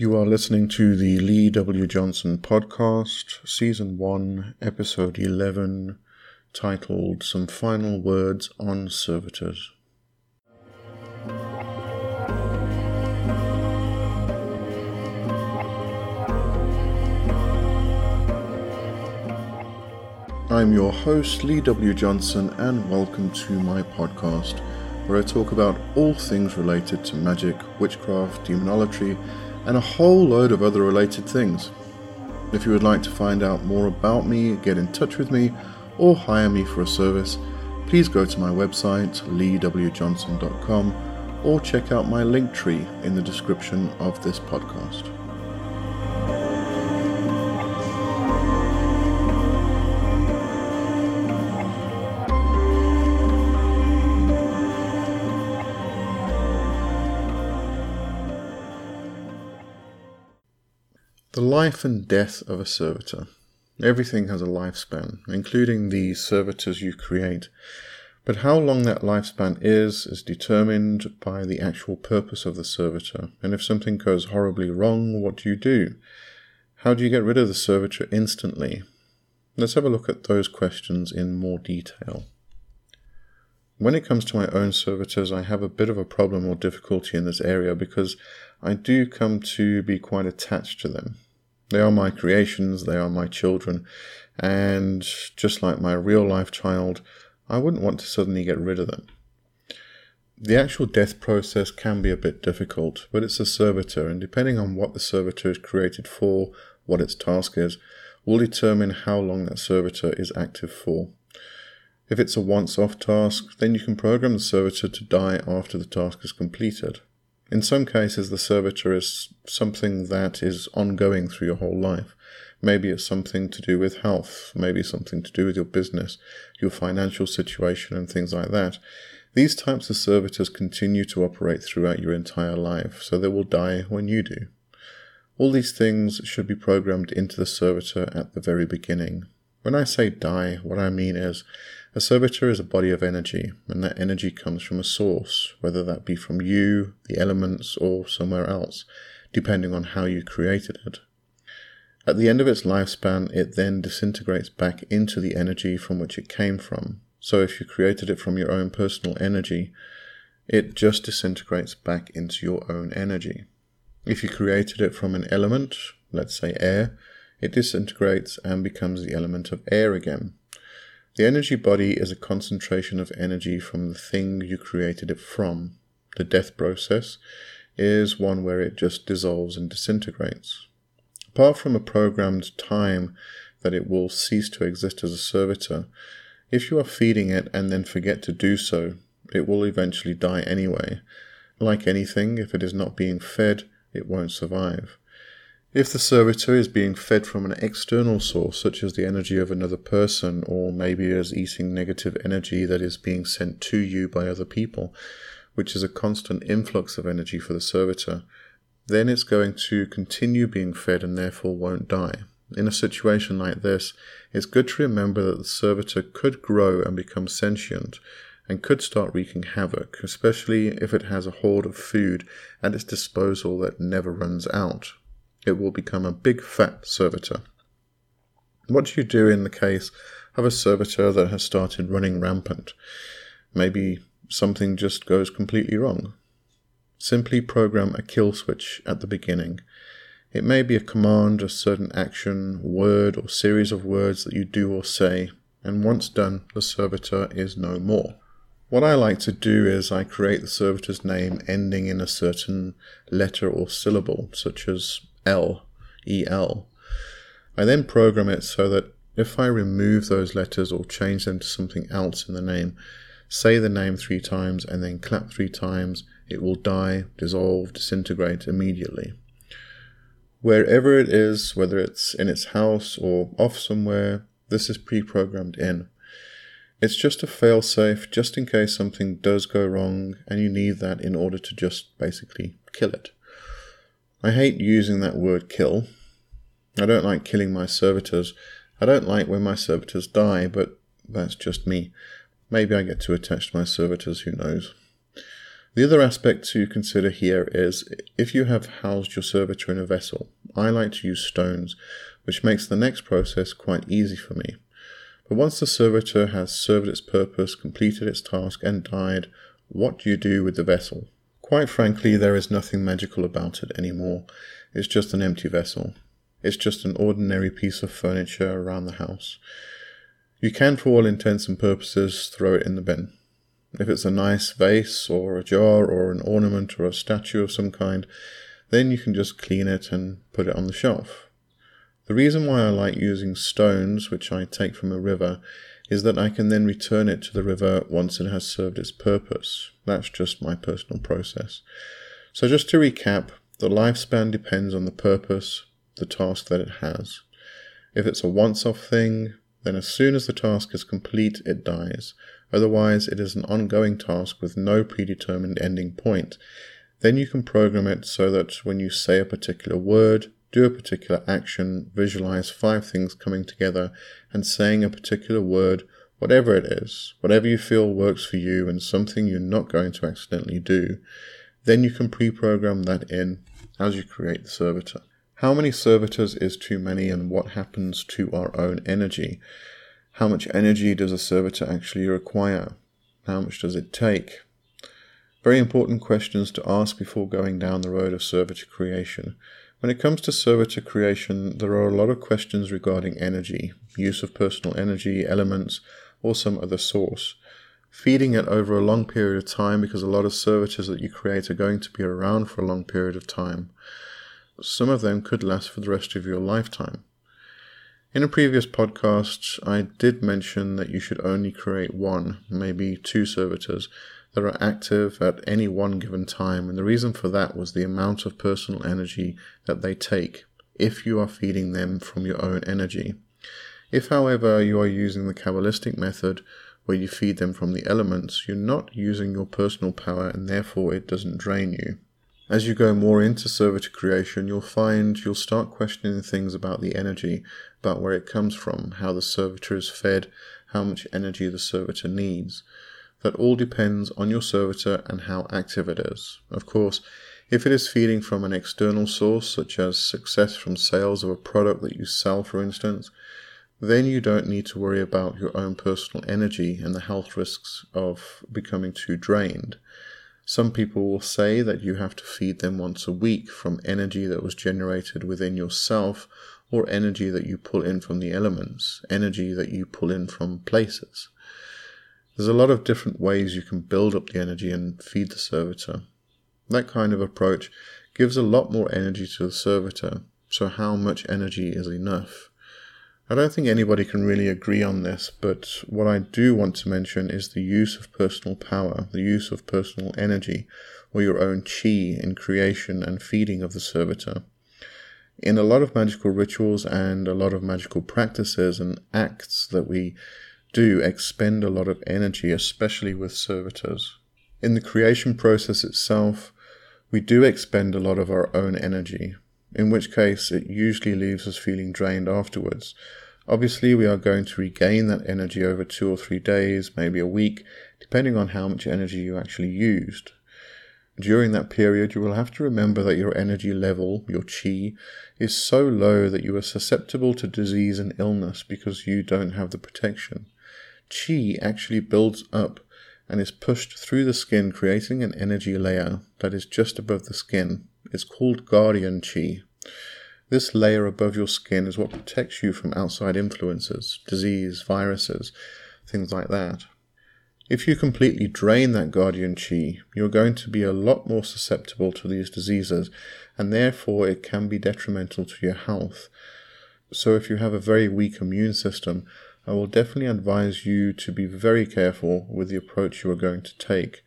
You are listening to the Lee W. Johnson podcast, season 1, episode 11, titled Some Final Words on Servitors. I'm your host, Lee W. Johnson, and welcome to my podcast, where I talk about all things related to magic, witchcraft, demonology, and a whole load of other related things. If you would like to find out more about me, get in touch with me, or hire me for a service, please go to my website, leewjohnson.com, or check out my link tree in the description of this podcast. Life and death of a servitor. Everything has a lifespan, including the servitors you create. But how long that lifespan is is determined by the actual purpose of the servitor. And if something goes horribly wrong, what do you do? How do you get rid of the servitor instantly? Let's have a look at those questions in more detail. When it comes to my own servitors, I have a bit of a problem or difficulty in this area because I do come to be quite attached to them. They are my creations, they are my children, and just like my real life child, I wouldn't want to suddenly get rid of them. The actual death process can be a bit difficult, but it's a servitor, and depending on what the servitor is created for, what its task is, will determine how long that servitor is active for. If it's a once off task, then you can program the servitor to die after the task is completed. In some cases, the servitor is something that is ongoing through your whole life. Maybe it's something to do with health, maybe something to do with your business, your financial situation, and things like that. These types of servitors continue to operate throughout your entire life, so they will die when you do. All these things should be programmed into the servitor at the very beginning. When I say die, what I mean is a servitor is a body of energy, and that energy comes from a source, whether that be from you, the elements, or somewhere else, depending on how you created it. At the end of its lifespan, it then disintegrates back into the energy from which it came from. So if you created it from your own personal energy, it just disintegrates back into your own energy. If you created it from an element, let's say air, it disintegrates and becomes the element of air again. The energy body is a concentration of energy from the thing you created it from. The death process is one where it just dissolves and disintegrates. Apart from a programmed time that it will cease to exist as a servitor, if you are feeding it and then forget to do so, it will eventually die anyway. Like anything, if it is not being fed, it won't survive. If the servitor is being fed from an external source, such as the energy of another person, or maybe is eating negative energy that is being sent to you by other people, which is a constant influx of energy for the servitor, then it's going to continue being fed and therefore won't die. In a situation like this, it's good to remember that the servitor could grow and become sentient and could start wreaking havoc, especially if it has a hoard of food at its disposal that never runs out it will become a big fat servitor. What do you do in the case of a servitor that has started running rampant? Maybe something just goes completely wrong. Simply program a kill switch at the beginning. It may be a command, a certain action, word, or series of words that you do or say, and once done, the servitor is no more. What I like to do is I create the servitor's name ending in a certain letter or syllable, such as L, E L. I then program it so that if I remove those letters or change them to something else in the name, say the name three times and then clap three times, it will die, dissolve, disintegrate immediately. Wherever it is, whether it's in its house or off somewhere, this is pre programmed in. It's just a failsafe just in case something does go wrong and you need that in order to just basically kill it. I hate using that word kill. I don't like killing my servitors. I don't like when my servitors die, but that's just me. Maybe I get too attached to my servitors, who knows. The other aspect to consider here is if you have housed your servitor in a vessel, I like to use stones, which makes the next process quite easy for me. But once the servitor has served its purpose, completed its task, and died, what do you do with the vessel? Quite frankly, there is nothing magical about it anymore. It's just an empty vessel. It's just an ordinary piece of furniture around the house. You can, for all intents and purposes, throw it in the bin. If it's a nice vase or a jar or an ornament or a statue of some kind, then you can just clean it and put it on the shelf. The reason why I like using stones, which I take from a river, is that I can then return it to the river once it has served its purpose. That's just my personal process. So, just to recap, the lifespan depends on the purpose, the task that it has. If it's a once off thing, then as soon as the task is complete, it dies. Otherwise, it is an ongoing task with no predetermined ending point. Then you can program it so that when you say a particular word, do a particular action, visualize five things coming together and saying a particular word, whatever it is, whatever you feel works for you and something you're not going to accidentally do, then you can pre program that in as you create the servitor. How many servitors is too many and what happens to our own energy? How much energy does a servitor actually require? How much does it take? Very important questions to ask before going down the road of servitor creation. When it comes to servitor creation, there are a lot of questions regarding energy, use of personal energy, elements, or some other source. Feeding it over a long period of time because a lot of servitors that you create are going to be around for a long period of time. Some of them could last for the rest of your lifetime. In a previous podcast, I did mention that you should only create one, maybe two servitors that are active at any one given time, and the reason for that was the amount of personal energy that they take if you are feeding them from your own energy. If, however, you are using the Kabbalistic method where you feed them from the elements, you're not using your personal power and therefore it doesn't drain you. As you go more into servitor creation, you'll find you'll start questioning things about the energy, about where it comes from, how the servitor is fed, how much energy the servitor needs. That all depends on your servitor and how active it is. Of course, if it is feeding from an external source, such as success from sales of a product that you sell, for instance, then you don't need to worry about your own personal energy and the health risks of becoming too drained. Some people will say that you have to feed them once a week from energy that was generated within yourself or energy that you pull in from the elements, energy that you pull in from places. There's a lot of different ways you can build up the energy and feed the servitor. That kind of approach gives a lot more energy to the servitor, so how much energy is enough? I don't think anybody can really agree on this, but what I do want to mention is the use of personal power, the use of personal energy, or your own chi in creation and feeding of the servitor. In a lot of magical rituals and a lot of magical practices and acts that we do expend a lot of energy, especially with servitors. In the creation process itself, we do expend a lot of our own energy, in which case it usually leaves us feeling drained afterwards. Obviously, we are going to regain that energy over two or three days, maybe a week, depending on how much energy you actually used. During that period, you will have to remember that your energy level, your chi, is so low that you are susceptible to disease and illness because you don't have the protection. Chi actually builds up and is pushed through the skin, creating an energy layer that is just above the skin. It's called guardian chi. This layer above your skin is what protects you from outside influences, disease, viruses, things like that. If you completely drain that guardian chi, you're going to be a lot more susceptible to these diseases, and therefore it can be detrimental to your health. So, if you have a very weak immune system, I will definitely advise you to be very careful with the approach you are going to take.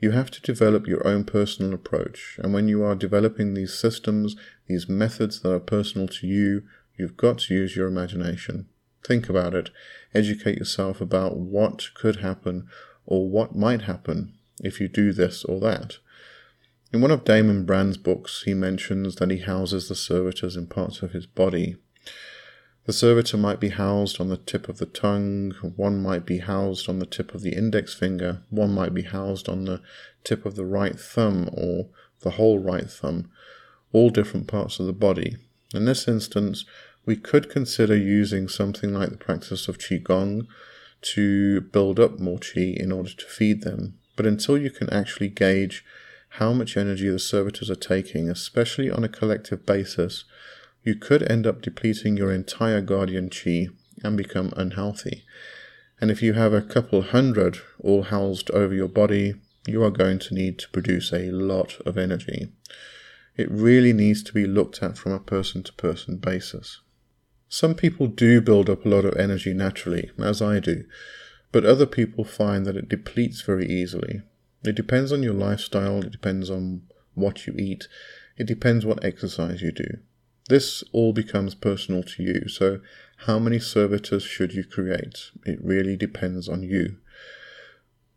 You have to develop your own personal approach, and when you are developing these systems, these methods that are personal to you, you've got to use your imagination. Think about it. Educate yourself about what could happen or what might happen if you do this or that. In one of Damon Brand's books, he mentions that he houses the servitors in parts of his body. The servitor might be housed on the tip of the tongue, one might be housed on the tip of the index finger, one might be housed on the tip of the right thumb or the whole right thumb, all different parts of the body. In this instance, we could consider using something like the practice of Qigong to build up more Qi in order to feed them. But until you can actually gauge how much energy the servitors are taking, especially on a collective basis, you could end up depleting your entire guardian chi and become unhealthy. And if you have a couple hundred all housed over your body, you are going to need to produce a lot of energy. It really needs to be looked at from a person to person basis. Some people do build up a lot of energy naturally, as I do, but other people find that it depletes very easily. It depends on your lifestyle, it depends on what you eat, it depends what exercise you do. This all becomes personal to you, so how many servitors should you create? It really depends on you.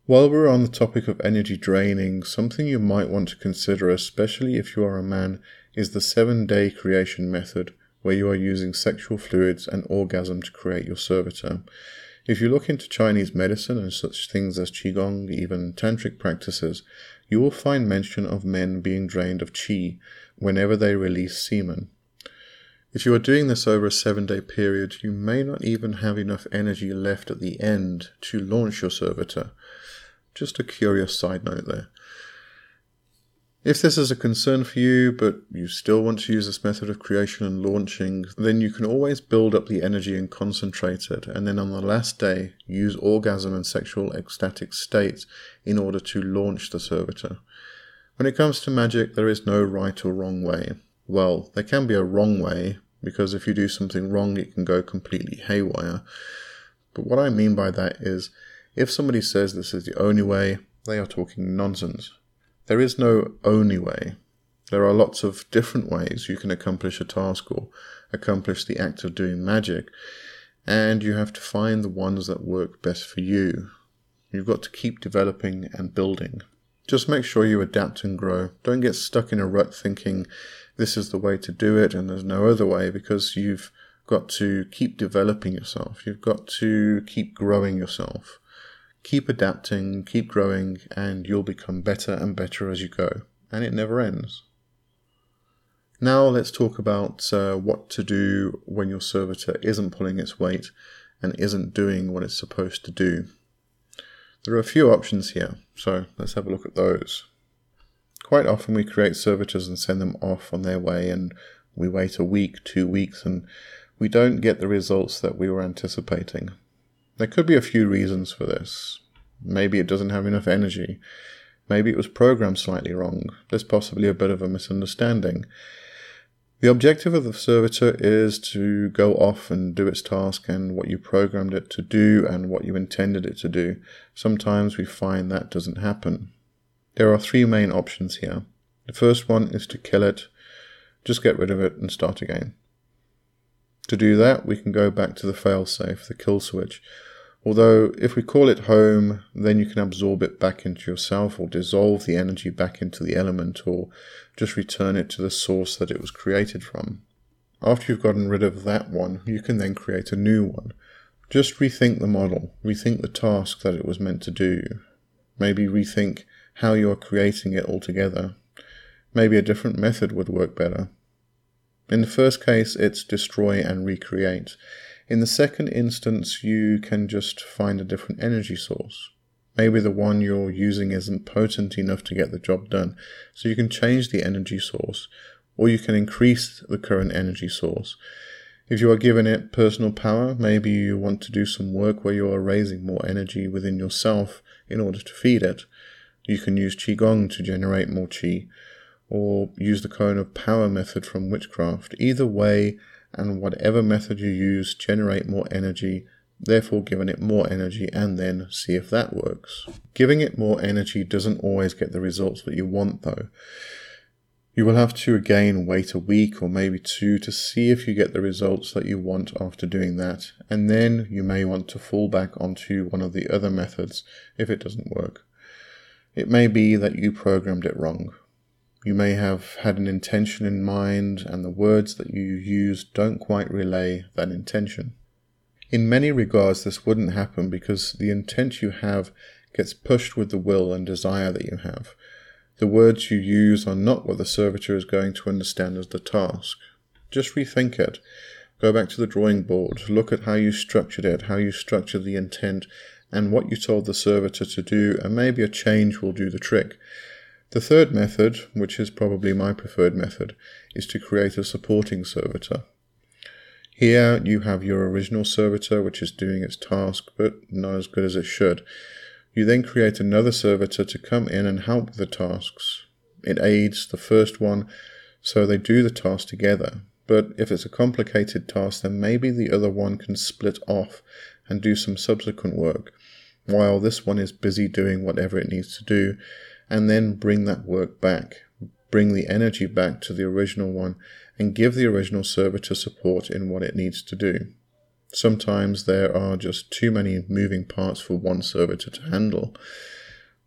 While we're on the topic of energy draining, something you might want to consider, especially if you are a man, is the seven day creation method, where you are using sexual fluids and orgasm to create your servitor. If you look into Chinese medicine and such things as Qigong, even tantric practices, you will find mention of men being drained of Qi whenever they release semen. If you are doing this over a seven day period, you may not even have enough energy left at the end to launch your servitor. Just a curious side note there. If this is a concern for you, but you still want to use this method of creation and launching, then you can always build up the energy and concentrate it, and then on the last day, use orgasm and sexual ecstatic states in order to launch the servitor. When it comes to magic, there is no right or wrong way. Well, there can be a wrong way, because if you do something wrong, it can go completely haywire. But what I mean by that is, if somebody says this is the only way, they are talking nonsense. There is no only way. There are lots of different ways you can accomplish a task or accomplish the act of doing magic, and you have to find the ones that work best for you. You've got to keep developing and building. Just make sure you adapt and grow. Don't get stuck in a rut thinking this is the way to do it and there's no other way because you've got to keep developing yourself. You've got to keep growing yourself. Keep adapting, keep growing, and you'll become better and better as you go. And it never ends. Now let's talk about uh, what to do when your servitor isn't pulling its weight and isn't doing what it's supposed to do. There are a few options here, so let's have a look at those. Quite often we create servitors and send them off on their way, and we wait a week, two weeks, and we don't get the results that we were anticipating. There could be a few reasons for this. Maybe it doesn't have enough energy. Maybe it was programmed slightly wrong. There's possibly a bit of a misunderstanding. The objective of the servitor is to go off and do its task and what you programmed it to do and what you intended it to do. Sometimes we find that doesn't happen. There are three main options here. The first one is to kill it, just get rid of it and start again. To do that, we can go back to the failsafe, the kill switch. Although, if we call it home, then you can absorb it back into yourself or dissolve the energy back into the element or just return it to the source that it was created from. After you've gotten rid of that one, you can then create a new one. Just rethink the model, rethink the task that it was meant to do. Maybe rethink how you are creating it altogether. Maybe a different method would work better. In the first case, it's destroy and recreate. In the second instance, you can just find a different energy source. Maybe the one you're using isn't potent enough to get the job done, so you can change the energy source, or you can increase the current energy source. If you are given it personal power, maybe you want to do some work where you are raising more energy within yourself in order to feed it. You can use Qigong to generate more Qi, or use the cone of power method from witchcraft. Either way, and whatever method you use, generate more energy, therefore giving it more energy, and then see if that works. Giving it more energy doesn't always get the results that you want, though. You will have to again wait a week or maybe two to see if you get the results that you want after doing that, and then you may want to fall back onto one of the other methods if it doesn't work. It may be that you programmed it wrong. You may have had an intention in mind, and the words that you use don't quite relay that intention. In many regards, this wouldn't happen because the intent you have gets pushed with the will and desire that you have. The words you use are not what the servitor is going to understand as the task. Just rethink it. Go back to the drawing board, look at how you structured it, how you structured the intent, and what you told the servitor to do, and maybe a change will do the trick. The third method, which is probably my preferred method, is to create a supporting servitor. Here you have your original servitor, which is doing its task, but not as good as it should. You then create another servitor to come in and help with the tasks. It aids the first one, so they do the task together. But if it's a complicated task, then maybe the other one can split off and do some subsequent work, while this one is busy doing whatever it needs to do, and then bring that work back, bring the energy back to the original one, and give the original servitor support in what it needs to do. Sometimes there are just too many moving parts for one servitor to handle.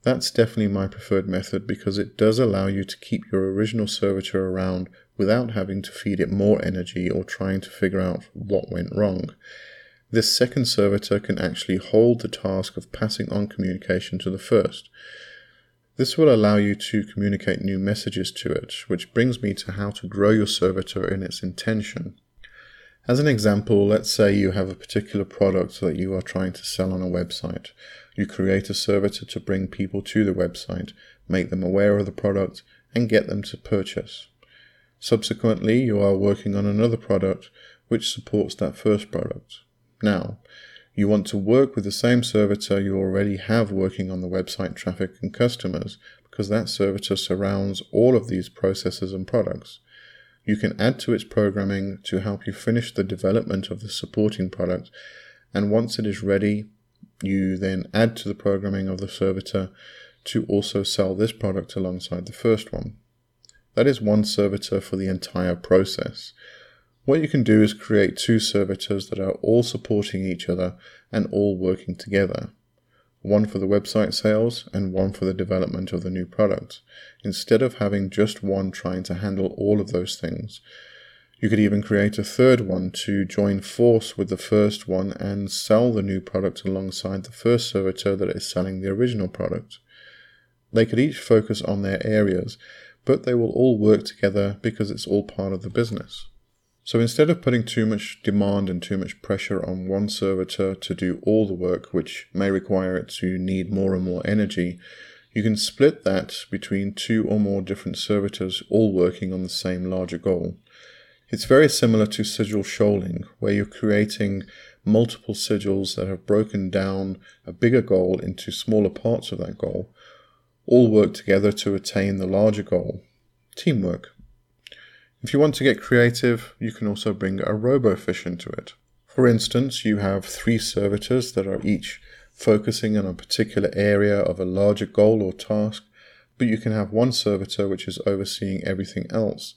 That's definitely my preferred method because it does allow you to keep your original servitor around without having to feed it more energy or trying to figure out what went wrong. This second servitor can actually hold the task of passing on communication to the first. This will allow you to communicate new messages to it, which brings me to how to grow your servitor in its intention. As an example, let's say you have a particular product that you are trying to sell on a website. You create a servitor to bring people to the website, make them aware of the product, and get them to purchase. Subsequently, you are working on another product which supports that first product. Now, you want to work with the same servitor you already have working on the website traffic and customers because that servitor surrounds all of these processes and products. You can add to its programming to help you finish the development of the supporting product, and once it is ready, you then add to the programming of the servitor to also sell this product alongside the first one. That is one servitor for the entire process. What you can do is create two servitors that are all supporting each other and all working together one for the website sales and one for the development of the new product, instead of having just one trying to handle all of those things. You could even create a third one to join force with the first one and sell the new product alongside the first servitor that is selling the original product. They could each focus on their areas, but they will all work together because it's all part of the business. So instead of putting too much demand and too much pressure on one servitor to do all the work, which may require it to need more and more energy, you can split that between two or more different servitors all working on the same larger goal. It's very similar to sigil shoaling, where you're creating multiple sigils that have broken down a bigger goal into smaller parts of that goal, all work together to attain the larger goal. Teamwork. If you want to get creative, you can also bring a RoboFish into it. For instance, you have three servitors that are each focusing on a particular area of a larger goal or task, but you can have one servitor which is overseeing everything else.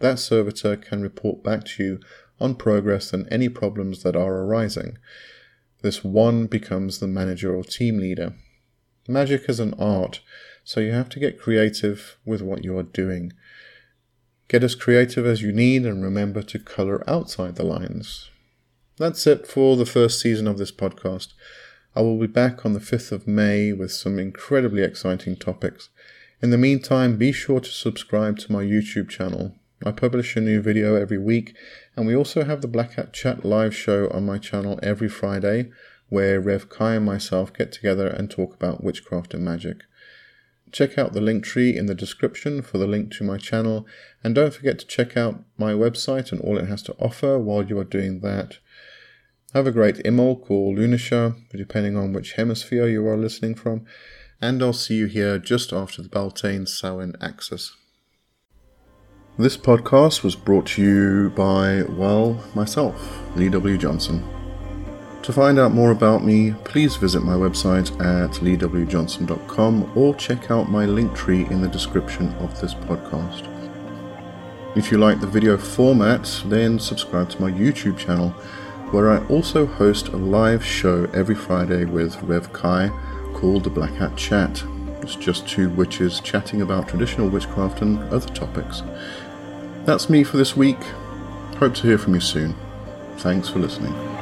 That servitor can report back to you on progress and any problems that are arising. This one becomes the manager or team leader. Magic is an art, so you have to get creative with what you are doing. Get as creative as you need and remember to color outside the lines. That's it for the first season of this podcast. I will be back on the 5th of May with some incredibly exciting topics. In the meantime, be sure to subscribe to my YouTube channel. I publish a new video every week, and we also have the Black Hat Chat live show on my channel every Friday, where Rev Kai and myself get together and talk about witchcraft and magic. Check out the link tree in the description for the link to my channel, and don't forget to check out my website and all it has to offer while you are doing that. Have a great Imbolc or Lughnasadh, depending on which hemisphere you are listening from, and I'll see you here just after the Beltane Samhain axis. This podcast was brought to you by, well, myself, Lee W. Johnson. To find out more about me, please visit my website at leewjohnson.com or check out my link tree in the description of this podcast. If you like the video format, then subscribe to my YouTube channel, where I also host a live show every Friday with Rev Kai called the Black Hat Chat. It's just two witches chatting about traditional witchcraft and other topics. That's me for this week. Hope to hear from you soon. Thanks for listening.